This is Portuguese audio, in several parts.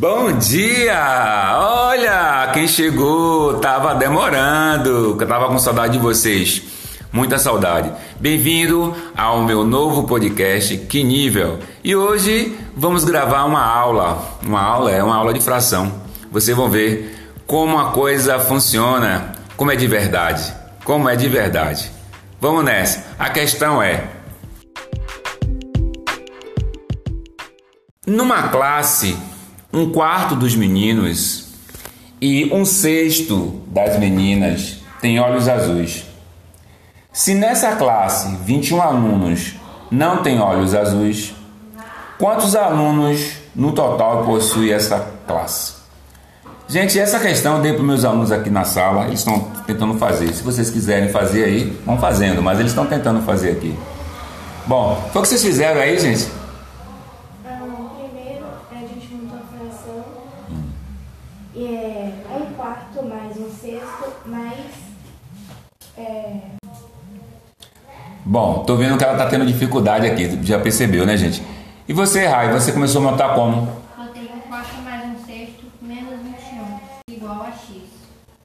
Bom dia! Olha, quem chegou, tava demorando, eu tava com saudade de vocês, muita saudade. Bem-vindo ao meu novo podcast, Que Nível? E hoje vamos gravar uma aula, uma aula é uma aula de fração. Vocês vão ver como a coisa funciona, como é de verdade, como é de verdade. Vamos nessa. A questão é: numa classe um quarto dos meninos e um sexto das meninas tem olhos azuis. Se nessa classe 21 alunos não têm olhos azuis, quantos alunos no total possui essa classe? Gente, essa questão eu dei para meus alunos aqui na sala, eles estão tentando fazer. Se vocês quiserem fazer aí, vão fazendo, mas eles estão tentando fazer aqui. Bom, foi o que vocês fizeram aí, gente? Bom, tô vendo que ela tá tendo dificuldade aqui, já percebeu, né, gente? E você, Rai, você começou a montar como? Eu tenho um quarto mais um sexto menos 21, igual a x.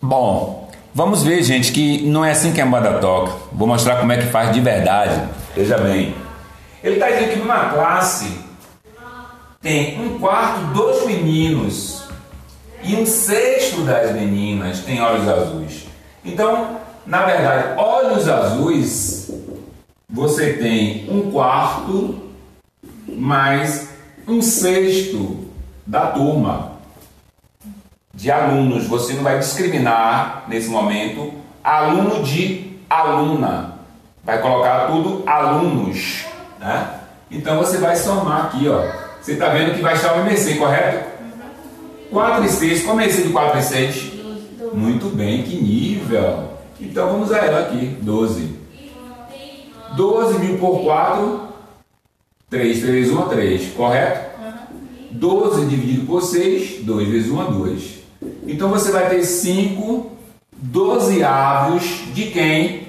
Bom, vamos ver, gente, que não é assim que a moda toca. Vou mostrar como é que faz de verdade. Veja bem. Ele está dizendo que numa classe tem um quarto dos meninos e um sexto das meninas tem olhos azuis. Então, na verdade, olhos azuis você tem um quarto mais um sexto da turma de alunos. Você não vai discriminar nesse momento aluno de aluna. Vai colocar tudo alunos. Né? Então você vai somar aqui, ó. Você está vendo que vai estar o MMC, correto? 4 e 6, como é esse de 4 e 6? Muito bem, que nível! Então vamos a ela aqui, 12. 12 mil por 4, 3 vezes 1 3, correto? Uhum. 12 dividido por 6, 2 vezes 1 2. Então você vai ter 5 dozeavos de quem?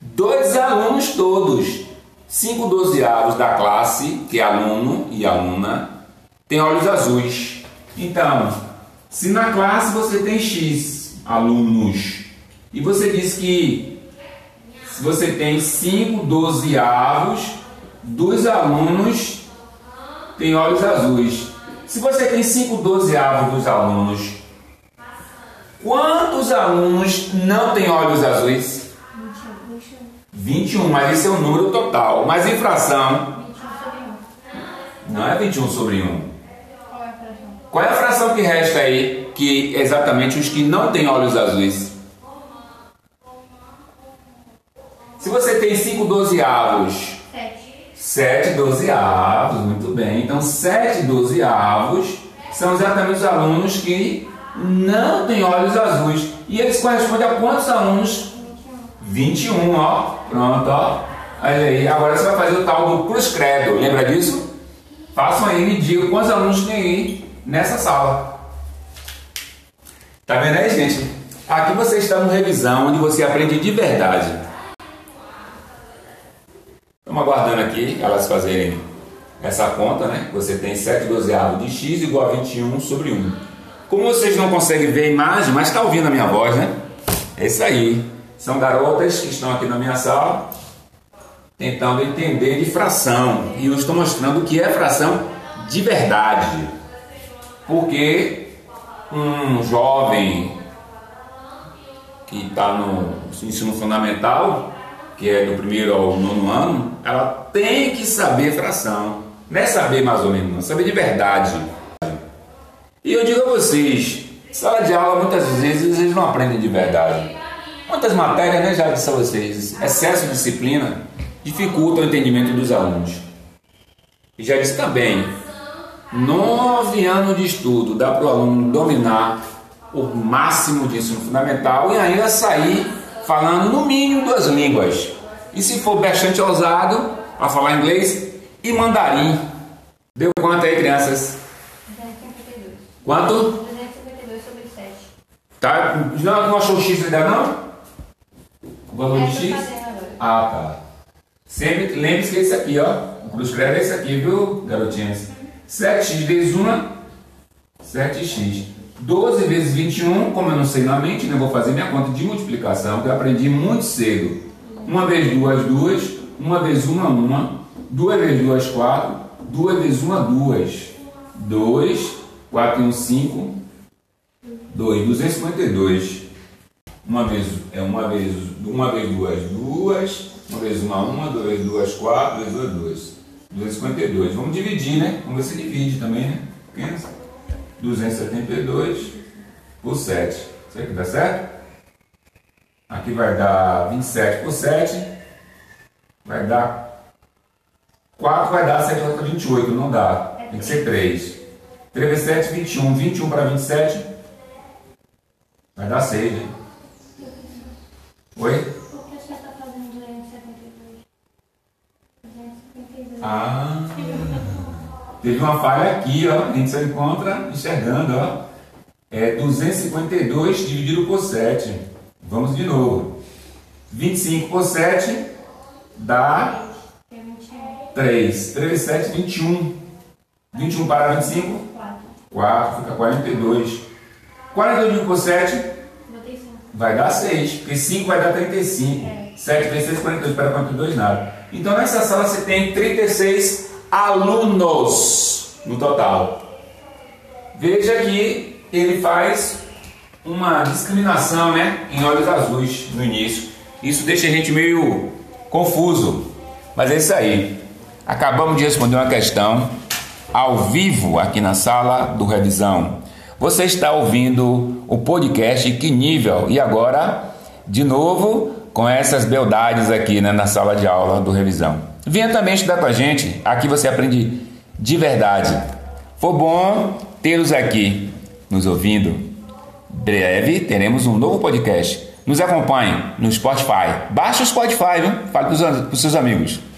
Dois alunos todos. 5 dozeavos da classe, que é aluno e aluna, tem olhos azuis. Então, se na classe você tem X alunos e você diz que você tem 5 dozeavos dos alunos têm olhos azuis. Se você tem 5 dozeavos dos alunos, quantos alunos não têm olhos azuis? 21, mas esse é o número total. Mas em fração. Não é 21 sobre 1. Qual é a fração que resta aí? Que é exatamente os que não têm olhos azuis. Se você tem 5 dozeavos. 7. 7 dozeavos, muito bem. Então, 7 dozeavos são exatamente os alunos que não têm olhos azuis. E eles correspondem a quantos alunos? 21. 21, ó. Pronto, ó. Olha aí. Agora você vai fazer o tal do cruz credo. Lembra disso? Façam aí e me digam quantos alunos tem aí nessa sala. Tá vendo aí, gente? Aqui você está no revisão, onde você aprende de verdade. Estamos aguardando aqui elas fazerem essa conta, né? Você tem 7 dozeavos de x igual a 21 sobre 1. Como vocês não conseguem ver a imagem, mas está ouvindo a minha voz, né? É isso aí. São garotas que estão aqui na minha sala tentando entender de fração. E eu estou mostrando o que é fração de verdade. Porque um jovem que está no ensino fundamental que é do primeiro ao nono ano, ela tem que saber fração. Não é saber mais ou menos, não, saber de verdade. E eu digo a vocês, sala de aula muitas vezes vocês não aprendem de verdade. Muitas matérias, né, já disse a vocês, excesso de disciplina dificulta o entendimento dos alunos. E já disse também, nove anos de estudo dá para o aluno dominar o máximo de ensino fundamental e ainda sair falando no mínimo duas línguas. E se for bastante ousado, a falar inglês e mandarim. Deu quanto aí, crianças? 252. Quanto? 252 sobre 7. Tá? Não, não achou X ainda não? O valor de X? Ah, tá. Sempre lembre-se que é esse aqui, ó. O cruz é esse aqui, viu, garotinhas? 7x vezes 1, 7x. 12 vezes 21, como eu não sei na mente, né, vou fazer minha conta de multiplicação, que eu aprendi muito cedo. 1 vezes 2, 2. 1 vezes 1, 1. 2 vezes 2, 4. 2 vezes 1, 2. 2. 4 e 1, 5. 2. 252. 1 vez, é 1 vez, 1 vez 2, 2. 1 vezes 1, 1. 2 vezes 2, 4. 2 vezes 2, 252. Vamos dividir, né? Vamos ver se divide também, né? 272 por 7. Isso aqui dá certo? Aqui vai dar 27 por 7. Vai dar 4 vai dar 7 volta 28, não dá. Tem que ser 3. 3 vezes 7, 21. 21 para 27 vai dar 6, né? Oi? Por que você está fazendo 272? 272. Ah, teve uma falha aqui, ó. A gente só encontra enxergando, ó. É 252 dividido por 7. Vamos de novo. 25 por 7 dá É 21. 3. 3 vezes 7, 21. 21 para 25, 4. 4, fica 42. 42 por 7 Botei 5. vai dar 6, porque 5 vai dar 35. É. 7 vezes 6, 42, para 42 nada. Então nessa sala você tem 36 alunos no total. Veja que ele faz uma discriminação né, em olhos azuis no início. Isso deixa a gente meio confuso. Mas é isso aí. Acabamos de responder uma questão ao vivo aqui na sala do Revisão. Você está ouvindo o podcast Que Nível e agora, de novo, com essas beldades aqui né, na sala de aula do Revisão. Venha também estudar com a gente, aqui você aprende de verdade. Foi bom tê-los aqui nos ouvindo. Breve teremos um novo podcast. Nos acompanhe no Spotify. Baixe o Spotify, viu? Fale para os seus amigos.